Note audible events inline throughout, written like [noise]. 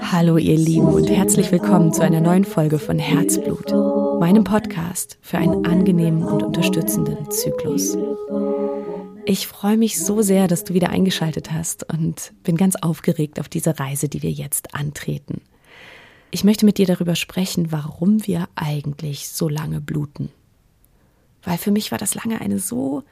Hallo ihr Lieben und herzlich willkommen zu einer neuen Folge von Herzblut, meinem Podcast für einen angenehmen und unterstützenden Zyklus. Ich freue mich so sehr, dass du wieder eingeschaltet hast und bin ganz aufgeregt auf diese Reise, die wir jetzt antreten. Ich möchte mit dir darüber sprechen, warum wir eigentlich so lange bluten. Weil für mich war das lange eine so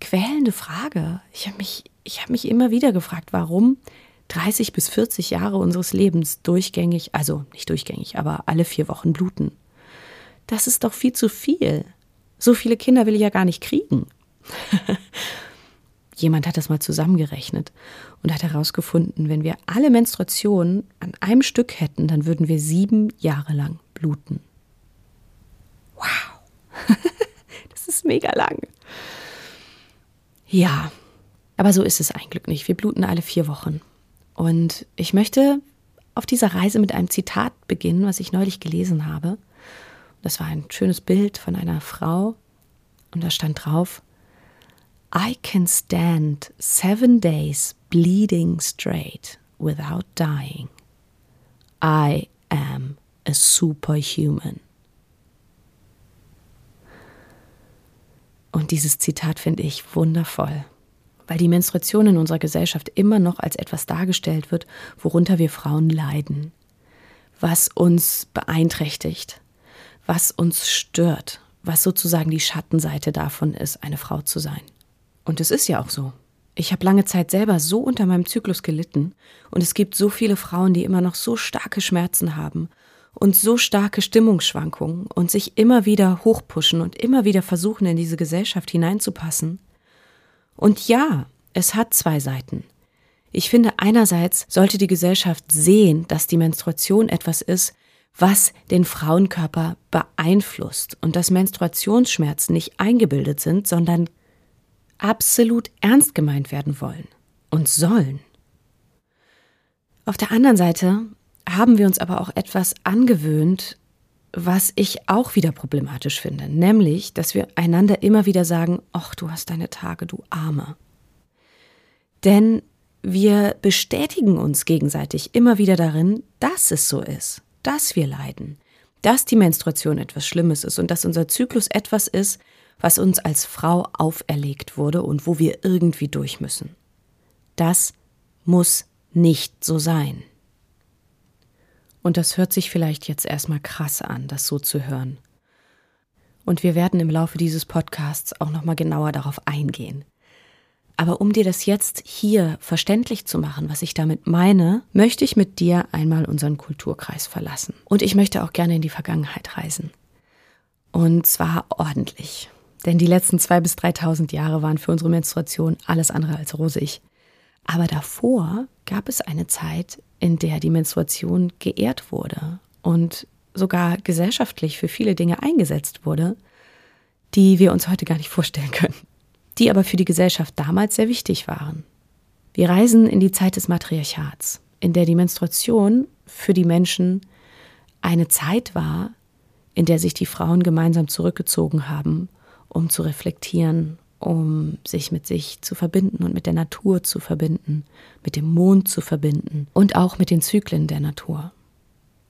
quälende Frage. Ich habe mich, ich habe mich immer wieder gefragt, warum 30 bis 40 Jahre unseres Lebens durchgängig, also nicht durchgängig, aber alle vier Wochen bluten. Das ist doch viel zu viel. So viele Kinder will ich ja gar nicht kriegen. [laughs] Jemand hat das mal zusammengerechnet und hat herausgefunden, wenn wir alle Menstruationen an einem Stück hätten, dann würden wir sieben Jahre lang bluten. Wow, [laughs] das ist mega lang. Ja, aber so ist es ein Glück nicht. Wir bluten alle vier Wochen. Und ich möchte auf dieser Reise mit einem Zitat beginnen, was ich neulich gelesen habe. Das war ein schönes Bild von einer Frau und da stand drauf, I can stand seven days bleeding straight without dying. I am a superhuman. Und dieses Zitat finde ich wundervoll, weil die Menstruation in unserer Gesellschaft immer noch als etwas dargestellt wird, worunter wir Frauen leiden, was uns beeinträchtigt, was uns stört, was sozusagen die Schattenseite davon ist, eine Frau zu sein. Und es ist ja auch so. Ich habe lange Zeit selber so unter meinem Zyklus gelitten und es gibt so viele Frauen, die immer noch so starke Schmerzen haben und so starke Stimmungsschwankungen und sich immer wieder hochpushen und immer wieder versuchen, in diese Gesellschaft hineinzupassen. Und ja, es hat zwei Seiten. Ich finde, einerseits sollte die Gesellschaft sehen, dass die Menstruation etwas ist, was den Frauenkörper beeinflusst und dass Menstruationsschmerzen nicht eingebildet sind, sondern absolut ernst gemeint werden wollen und sollen. Auf der anderen Seite haben wir uns aber auch etwas angewöhnt, was ich auch wieder problematisch finde, nämlich, dass wir einander immer wieder sagen, ach, du hast deine Tage, du Arme. Denn wir bestätigen uns gegenseitig immer wieder darin, dass es so ist, dass wir leiden, dass die Menstruation etwas Schlimmes ist und dass unser Zyklus etwas ist, was uns als Frau auferlegt wurde und wo wir irgendwie durch müssen. Das muss nicht so sein. Und das hört sich vielleicht jetzt erstmal krass an, das so zu hören. Und wir werden im Laufe dieses Podcasts auch nochmal genauer darauf eingehen. Aber um dir das jetzt hier verständlich zu machen, was ich damit meine, möchte ich mit dir einmal unseren Kulturkreis verlassen. Und ich möchte auch gerne in die Vergangenheit reisen. Und zwar ordentlich. Denn die letzten zwei bis 3.000 Jahre waren für unsere Menstruation alles andere als rosig. Aber davor gab es eine Zeit, in der die Menstruation geehrt wurde und sogar gesellschaftlich für viele Dinge eingesetzt wurde, die wir uns heute gar nicht vorstellen können, die aber für die Gesellschaft damals sehr wichtig waren. Wir reisen in die Zeit des Matriarchats, in der die Menstruation für die Menschen eine Zeit war, in der sich die Frauen gemeinsam zurückgezogen haben um zu reflektieren, um sich mit sich zu verbinden und mit der Natur zu verbinden, mit dem Mond zu verbinden und auch mit den Zyklen der Natur.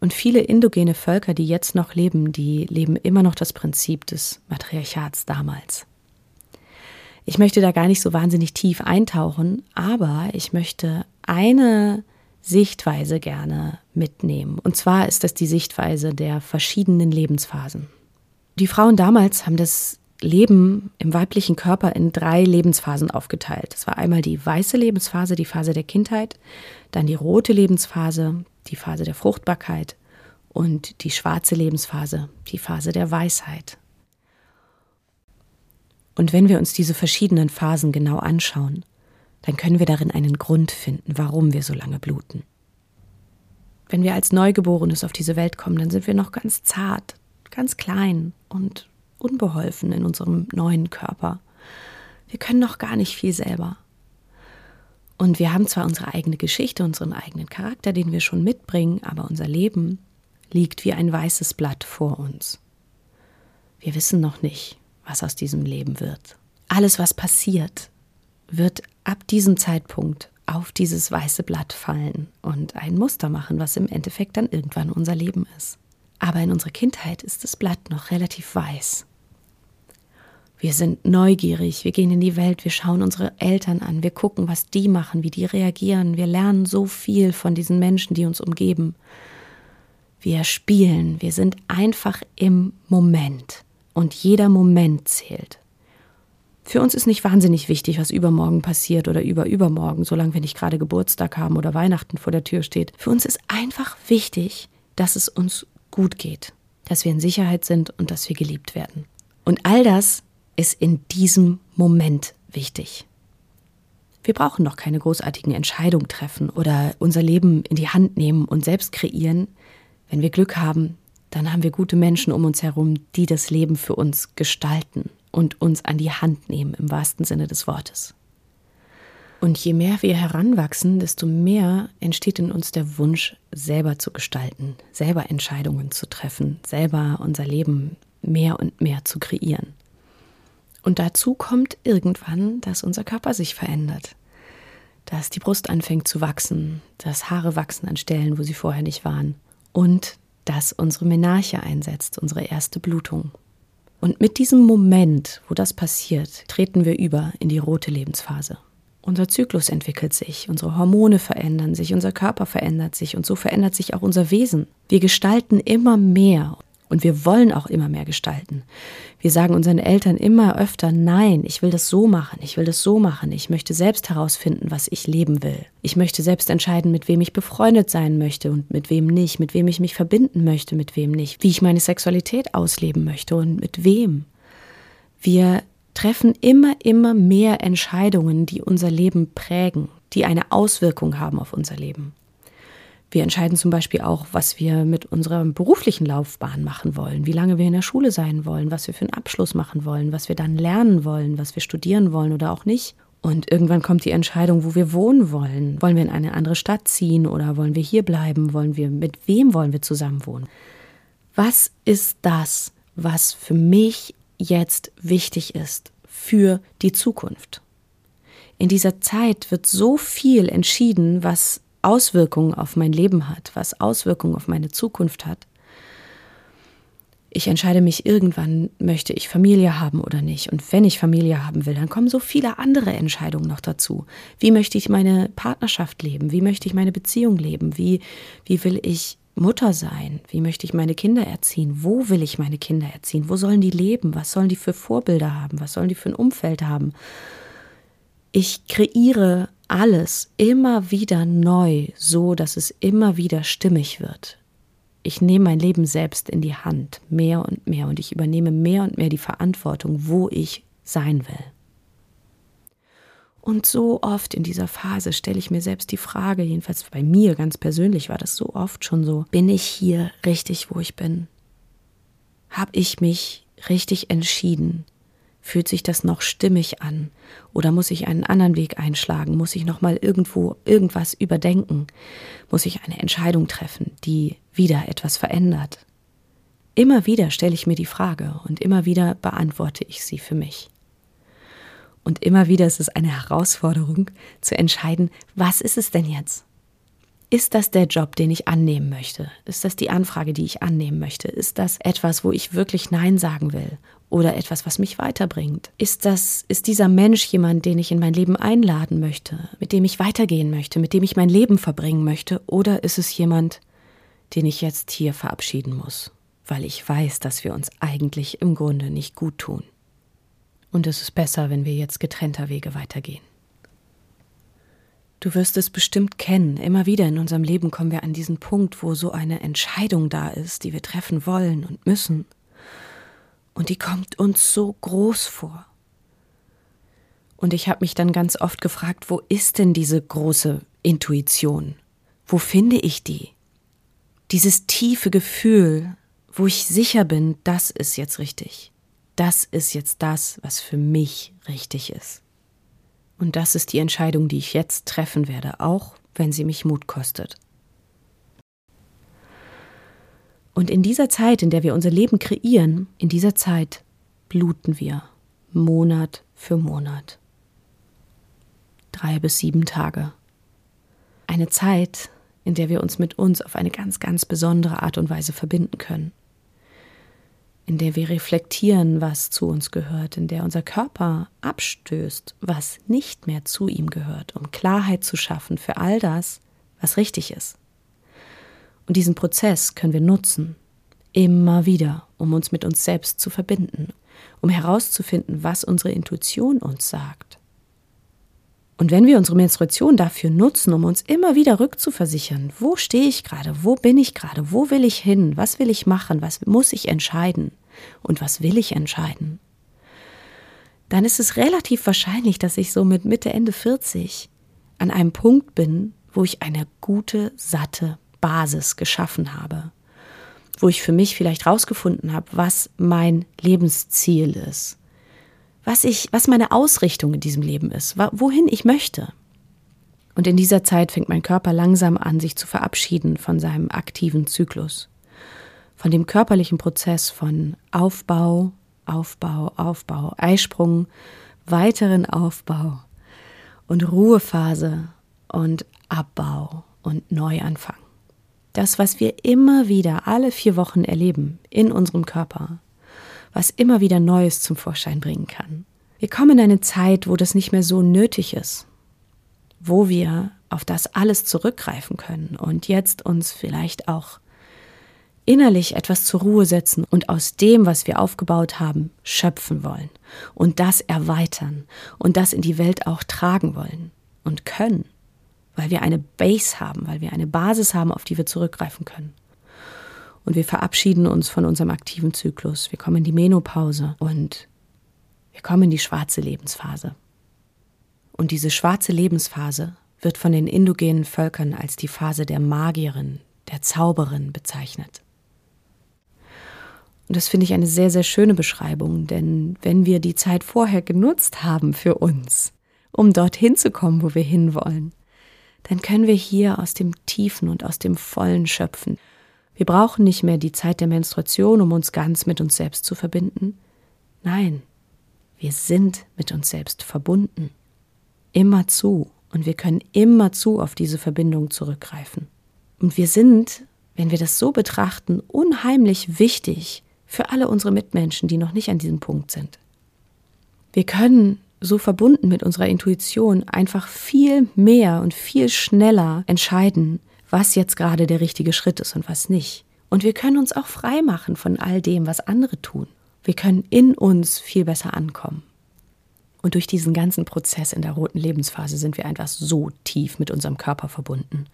Und viele indogene Völker, die jetzt noch leben, die leben immer noch das Prinzip des Matriarchats damals. Ich möchte da gar nicht so wahnsinnig tief eintauchen, aber ich möchte eine Sichtweise gerne mitnehmen. Und zwar ist das die Sichtweise der verschiedenen Lebensphasen. Die Frauen damals haben das Leben im weiblichen Körper in drei Lebensphasen aufgeteilt. Das war einmal die weiße Lebensphase, die Phase der Kindheit, dann die rote Lebensphase, die Phase der Fruchtbarkeit und die schwarze Lebensphase, die Phase der Weisheit. Und wenn wir uns diese verschiedenen Phasen genau anschauen, dann können wir darin einen Grund finden, warum wir so lange bluten. Wenn wir als Neugeborenes auf diese Welt kommen, dann sind wir noch ganz zart, ganz klein und unbeholfen in unserem neuen Körper. Wir können noch gar nicht viel selber. Und wir haben zwar unsere eigene Geschichte, unseren eigenen Charakter, den wir schon mitbringen, aber unser Leben liegt wie ein weißes Blatt vor uns. Wir wissen noch nicht, was aus diesem Leben wird. Alles, was passiert, wird ab diesem Zeitpunkt auf dieses weiße Blatt fallen und ein Muster machen, was im Endeffekt dann irgendwann unser Leben ist. Aber in unserer Kindheit ist das Blatt noch relativ weiß. Wir sind neugierig, wir gehen in die Welt, wir schauen unsere Eltern an, wir gucken, was die machen, wie die reagieren, wir lernen so viel von diesen Menschen, die uns umgeben. Wir spielen, wir sind einfach im Moment und jeder Moment zählt. Für uns ist nicht wahnsinnig wichtig, was übermorgen passiert oder überübermorgen, solange wir nicht gerade Geburtstag haben oder Weihnachten vor der Tür steht. Für uns ist einfach wichtig, dass es uns gut geht, dass wir in Sicherheit sind und dass wir geliebt werden. Und all das ist in diesem Moment wichtig. Wir brauchen noch keine großartigen Entscheidungen treffen oder unser Leben in die Hand nehmen und selbst kreieren. Wenn wir Glück haben, dann haben wir gute Menschen um uns herum, die das Leben für uns gestalten und uns an die Hand nehmen im wahrsten Sinne des Wortes. Und je mehr wir heranwachsen, desto mehr entsteht in uns der Wunsch, selber zu gestalten, selber Entscheidungen zu treffen, selber unser Leben mehr und mehr zu kreieren. Und dazu kommt irgendwann, dass unser Körper sich verändert. Dass die Brust anfängt zu wachsen, dass Haare wachsen an Stellen, wo sie vorher nicht waren. Und dass unsere Menarche einsetzt, unsere erste Blutung. Und mit diesem Moment, wo das passiert, treten wir über in die rote Lebensphase. Unser Zyklus entwickelt sich, unsere Hormone verändern sich, unser Körper verändert sich und so verändert sich auch unser Wesen. Wir gestalten immer mehr und wir wollen auch immer mehr gestalten. Wir sagen unseren Eltern immer öfter, nein, ich will das so machen, ich will das so machen, ich möchte selbst herausfinden, was ich leben will. Ich möchte selbst entscheiden, mit wem ich befreundet sein möchte und mit wem nicht, mit wem ich mich verbinden möchte, mit wem nicht, wie ich meine Sexualität ausleben möchte und mit wem. Wir treffen immer, immer mehr Entscheidungen, die unser Leben prägen, die eine Auswirkung haben auf unser Leben. Wir entscheiden zum Beispiel auch, was wir mit unserer beruflichen Laufbahn machen wollen, wie lange wir in der Schule sein wollen, was wir für einen Abschluss machen wollen, was wir dann lernen wollen, was wir studieren wollen oder auch nicht. Und irgendwann kommt die Entscheidung, wo wir wohnen wollen. Wollen wir in eine andere Stadt ziehen oder wollen wir hier bleiben? Wollen wir, mit wem wollen wir zusammen wohnen? Was ist das, was für mich jetzt wichtig ist für die Zukunft? In dieser Zeit wird so viel entschieden, was Auswirkungen auf mein Leben hat, was Auswirkungen auf meine Zukunft hat. Ich entscheide mich irgendwann, möchte ich Familie haben oder nicht. Und wenn ich Familie haben will, dann kommen so viele andere Entscheidungen noch dazu. Wie möchte ich meine Partnerschaft leben? Wie möchte ich meine Beziehung leben? Wie, wie will ich Mutter sein? Wie möchte ich meine Kinder erziehen? Wo will ich meine Kinder erziehen? Wo sollen die leben? Was sollen die für Vorbilder haben? Was sollen die für ein Umfeld haben? Ich kreiere alles immer wieder neu, so dass es immer wieder stimmig wird. Ich nehme mein Leben selbst in die Hand, mehr und mehr, und ich übernehme mehr und mehr die Verantwortung, wo ich sein will. Und so oft in dieser Phase stelle ich mir selbst die Frage, jedenfalls bei mir ganz persönlich war das so oft schon so, bin ich hier richtig, wo ich bin? Habe ich mich richtig entschieden? Fühlt sich das noch stimmig an? Oder muss ich einen anderen Weg einschlagen? Muss ich nochmal irgendwo irgendwas überdenken? Muss ich eine Entscheidung treffen, die wieder etwas verändert? Immer wieder stelle ich mir die Frage und immer wieder beantworte ich sie für mich. Und immer wieder ist es eine Herausforderung zu entscheiden, was ist es denn jetzt? Ist das der Job, den ich annehmen möchte? Ist das die Anfrage, die ich annehmen möchte? Ist das etwas, wo ich wirklich Nein sagen will? oder etwas, was mich weiterbringt? Ist das, ist dieser Mensch jemand, den ich in mein Leben einladen möchte, mit dem ich weitergehen möchte, mit dem ich mein Leben verbringen möchte? Oder ist es jemand, den ich jetzt hier verabschieden muss, weil ich weiß, dass wir uns eigentlich im Grunde nicht gut tun? Und es ist besser, wenn wir jetzt getrennter Wege weitergehen. Du wirst es bestimmt kennen. Immer wieder in unserem Leben kommen wir an diesen Punkt, wo so eine Entscheidung da ist, die wir treffen wollen und müssen. Und die kommt uns so groß vor. Und ich habe mich dann ganz oft gefragt, wo ist denn diese große Intuition? Wo finde ich die? Dieses tiefe Gefühl, wo ich sicher bin, das ist jetzt richtig. Das ist jetzt das, was für mich richtig ist. Und das ist die Entscheidung, die ich jetzt treffen werde, auch wenn sie mich Mut kostet. Und in dieser Zeit, in der wir unser Leben kreieren, in dieser Zeit bluten wir Monat für Monat. Drei bis sieben Tage. Eine Zeit, in der wir uns mit uns auf eine ganz, ganz besondere Art und Weise verbinden können. In der wir reflektieren, was zu uns gehört, in der unser Körper abstößt, was nicht mehr zu ihm gehört, um Klarheit zu schaffen für all das, was richtig ist. Und diesen Prozess können wir nutzen, immer wieder, um uns mit uns selbst zu verbinden, um herauszufinden, was unsere Intuition uns sagt. Und wenn wir unsere Menstruation dafür nutzen, um uns immer wieder rückzuversichern, wo stehe ich gerade, wo bin ich gerade, wo will ich hin, was will ich machen, was muss ich entscheiden und was will ich entscheiden, dann ist es relativ wahrscheinlich, dass ich so mit Mitte, Ende 40 an einem Punkt bin, wo ich eine gute, satte Basis geschaffen habe, wo ich für mich vielleicht rausgefunden habe, was mein Lebensziel ist, was ich, was meine Ausrichtung in diesem Leben ist, wohin ich möchte. Und in dieser Zeit fängt mein Körper langsam an, sich zu verabschieden von seinem aktiven Zyklus, von dem körperlichen Prozess von Aufbau, Aufbau, Aufbau, Eisprung, weiteren Aufbau und Ruhephase und Abbau und Neuanfang. Das, was wir immer wieder alle vier Wochen erleben in unserem Körper, was immer wieder Neues zum Vorschein bringen kann. Wir kommen in eine Zeit, wo das nicht mehr so nötig ist, wo wir auf das alles zurückgreifen können und jetzt uns vielleicht auch innerlich etwas zur Ruhe setzen und aus dem, was wir aufgebaut haben, schöpfen wollen und das erweitern und das in die Welt auch tragen wollen und können, weil wir eine Base haben, weil wir eine Basis haben, auf die wir zurückgreifen können und wir verabschieden uns von unserem aktiven Zyklus. Wir kommen in die Menopause und wir kommen in die schwarze Lebensphase. Und diese schwarze Lebensphase wird von den indogenen Völkern als die Phase der Magierin, der Zauberin bezeichnet. Und das finde ich eine sehr, sehr schöne Beschreibung, denn wenn wir die Zeit vorher genutzt haben für uns, um dorthin zu kommen, wo wir hinwollen, dann können wir hier aus dem Tiefen und aus dem Vollen schöpfen. Wir brauchen nicht mehr die Zeit der Menstruation, um uns ganz mit uns selbst zu verbinden. Nein, wir sind mit uns selbst verbunden. Immerzu. Und wir können immerzu auf diese Verbindung zurückgreifen. Und wir sind, wenn wir das so betrachten, unheimlich wichtig für alle unsere Mitmenschen, die noch nicht an diesem Punkt sind. Wir können so verbunden mit unserer Intuition einfach viel mehr und viel schneller entscheiden, was jetzt gerade der richtige Schritt ist und was nicht. Und wir können uns auch frei machen von all dem, was andere tun. Wir können in uns viel besser ankommen. Und durch diesen ganzen Prozess in der roten Lebensphase sind wir einfach so tief mit unserem Körper verbunden.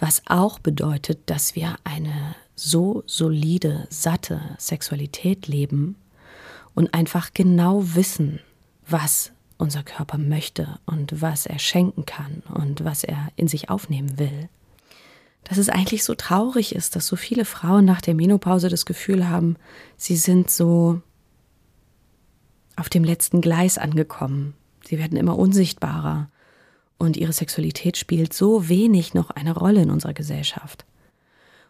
Was auch bedeutet, dass wir eine so solide, satte Sexualität leben und einfach genau wissen, was unser Körper möchte und was er schenken kann und was er in sich aufnehmen will dass es eigentlich so traurig ist, dass so viele Frauen nach der Menopause das Gefühl haben, sie sind so auf dem letzten Gleis angekommen. Sie werden immer unsichtbarer und ihre Sexualität spielt so wenig noch eine Rolle in unserer Gesellschaft.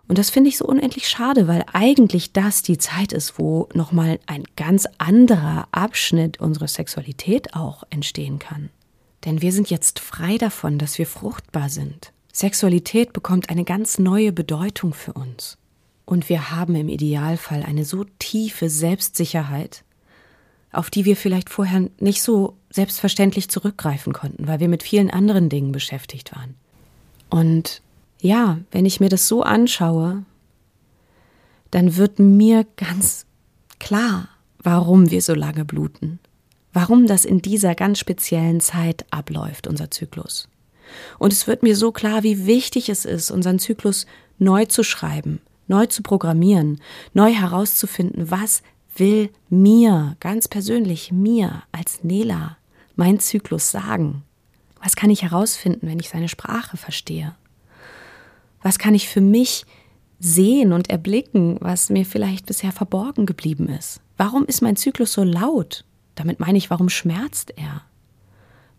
Und das finde ich so unendlich schade, weil eigentlich das die Zeit ist, wo nochmal ein ganz anderer Abschnitt unserer Sexualität auch entstehen kann. Denn wir sind jetzt frei davon, dass wir fruchtbar sind. Sexualität bekommt eine ganz neue Bedeutung für uns. Und wir haben im Idealfall eine so tiefe Selbstsicherheit, auf die wir vielleicht vorher nicht so selbstverständlich zurückgreifen konnten, weil wir mit vielen anderen Dingen beschäftigt waren. Und ja, wenn ich mir das so anschaue, dann wird mir ganz klar, warum wir so lange bluten, warum das in dieser ganz speziellen Zeit abläuft, unser Zyklus. Und es wird mir so klar, wie wichtig es ist, unseren Zyklus neu zu schreiben, neu zu programmieren, neu herauszufinden, was will mir, ganz persönlich mir als Nela, mein Zyklus sagen? Was kann ich herausfinden, wenn ich seine Sprache verstehe? Was kann ich für mich sehen und erblicken, was mir vielleicht bisher verborgen geblieben ist? Warum ist mein Zyklus so laut? Damit meine ich, warum schmerzt er?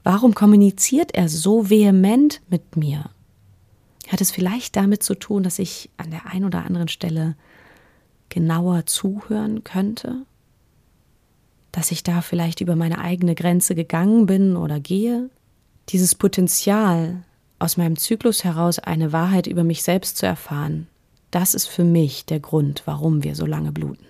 Warum kommuniziert er so vehement mit mir? Hat es vielleicht damit zu tun, dass ich an der einen oder anderen Stelle genauer zuhören könnte? Dass ich da vielleicht über meine eigene Grenze gegangen bin oder gehe? Dieses Potenzial, aus meinem Zyklus heraus eine Wahrheit über mich selbst zu erfahren, das ist für mich der Grund, warum wir so lange bluten.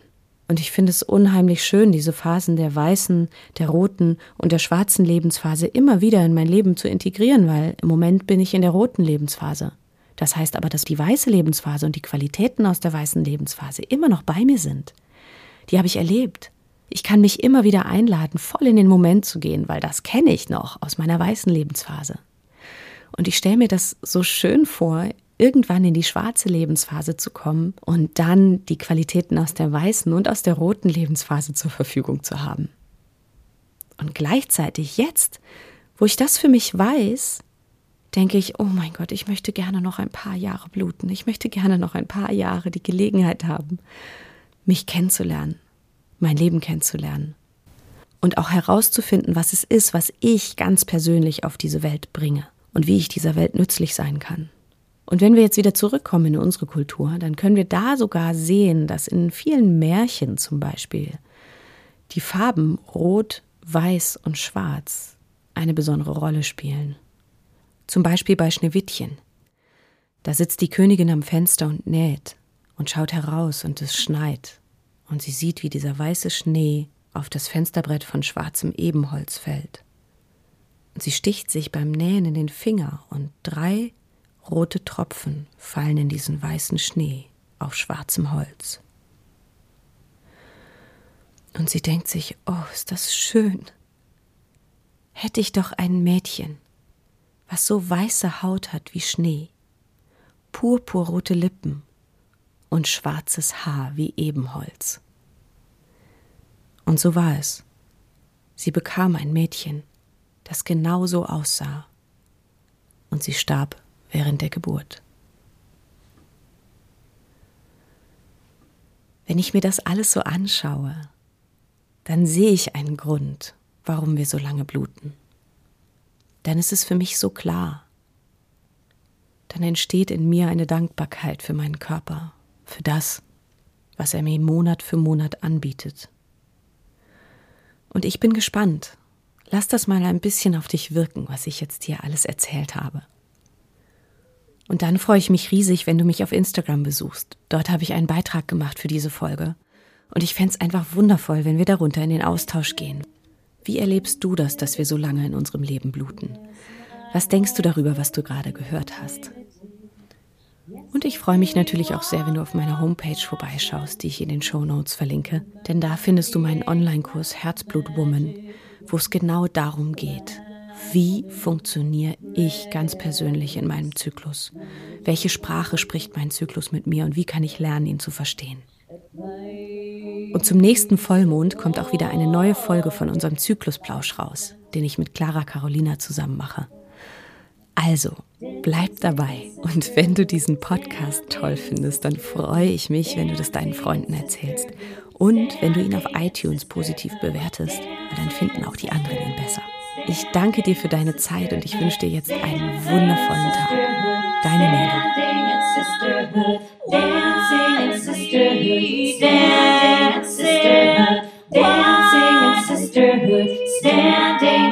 Und ich finde es unheimlich schön, diese Phasen der weißen, der roten und der schwarzen Lebensphase immer wieder in mein Leben zu integrieren, weil im Moment bin ich in der roten Lebensphase. Das heißt aber, dass die weiße Lebensphase und die Qualitäten aus der weißen Lebensphase immer noch bei mir sind. Die habe ich erlebt. Ich kann mich immer wieder einladen, voll in den Moment zu gehen, weil das kenne ich noch aus meiner weißen Lebensphase. Und ich stelle mir das so schön vor, irgendwann in die schwarze Lebensphase zu kommen und dann die Qualitäten aus der weißen und aus der roten Lebensphase zur Verfügung zu haben. Und gleichzeitig jetzt, wo ich das für mich weiß, denke ich, oh mein Gott, ich möchte gerne noch ein paar Jahre bluten. Ich möchte gerne noch ein paar Jahre die Gelegenheit haben, mich kennenzulernen, mein Leben kennenzulernen. Und auch herauszufinden, was es ist, was ich ganz persönlich auf diese Welt bringe und wie ich dieser Welt nützlich sein kann. Und wenn wir jetzt wieder zurückkommen in unsere Kultur, dann können wir da sogar sehen, dass in vielen Märchen zum Beispiel die Farben Rot, Weiß und Schwarz eine besondere Rolle spielen. Zum Beispiel bei Schneewittchen. Da sitzt die Königin am Fenster und näht und schaut heraus und es schneit. Und sie sieht, wie dieser weiße Schnee auf das Fensterbrett von schwarzem Ebenholz fällt. Und sie sticht sich beim Nähen in den Finger und drei Rote Tropfen fallen in diesen weißen Schnee auf schwarzem Holz. Und sie denkt sich, oh, ist das schön. Hätte ich doch ein Mädchen, was so weiße Haut hat wie Schnee, purpurrote Lippen und schwarzes Haar wie Ebenholz. Und so war es. Sie bekam ein Mädchen, das genau so aussah. Und sie starb während der Geburt. Wenn ich mir das alles so anschaue, dann sehe ich einen Grund, warum wir so lange bluten. Dann ist es für mich so klar. Dann entsteht in mir eine Dankbarkeit für meinen Körper, für das, was er mir Monat für Monat anbietet. Und ich bin gespannt. Lass das mal ein bisschen auf dich wirken, was ich jetzt hier alles erzählt habe. Und dann freue ich mich riesig, wenn du mich auf Instagram besuchst. Dort habe ich einen Beitrag gemacht für diese Folge. Und ich fände es einfach wundervoll, wenn wir darunter in den Austausch gehen. Wie erlebst du das, dass wir so lange in unserem Leben bluten? Was denkst du darüber, was du gerade gehört hast? Und ich freue mich natürlich auch sehr, wenn du auf meiner Homepage vorbeischaust, die ich in den Show Notes verlinke, denn da findest du meinen Online-Kurs Herzblut Woman, wo es genau darum geht, wie funktioniere ich ganz persönlich in meinem Zyklus? Welche Sprache spricht mein Zyklus mit mir und wie kann ich lernen, ihn zu verstehen? Und zum nächsten Vollmond kommt auch wieder eine neue Folge von unserem Zyklusplausch raus, den ich mit Clara Carolina zusammen mache. Also, bleib dabei. Und wenn du diesen Podcast toll findest, dann freue ich mich, wenn du das deinen Freunden erzählst. Und wenn du ihn auf iTunes positiv bewertest, dann finden auch die anderen ihn besser. Ich danke dir für deine Zeit und ich wünsche dir jetzt einen wundervollen Tag. Deine Nela. Woman,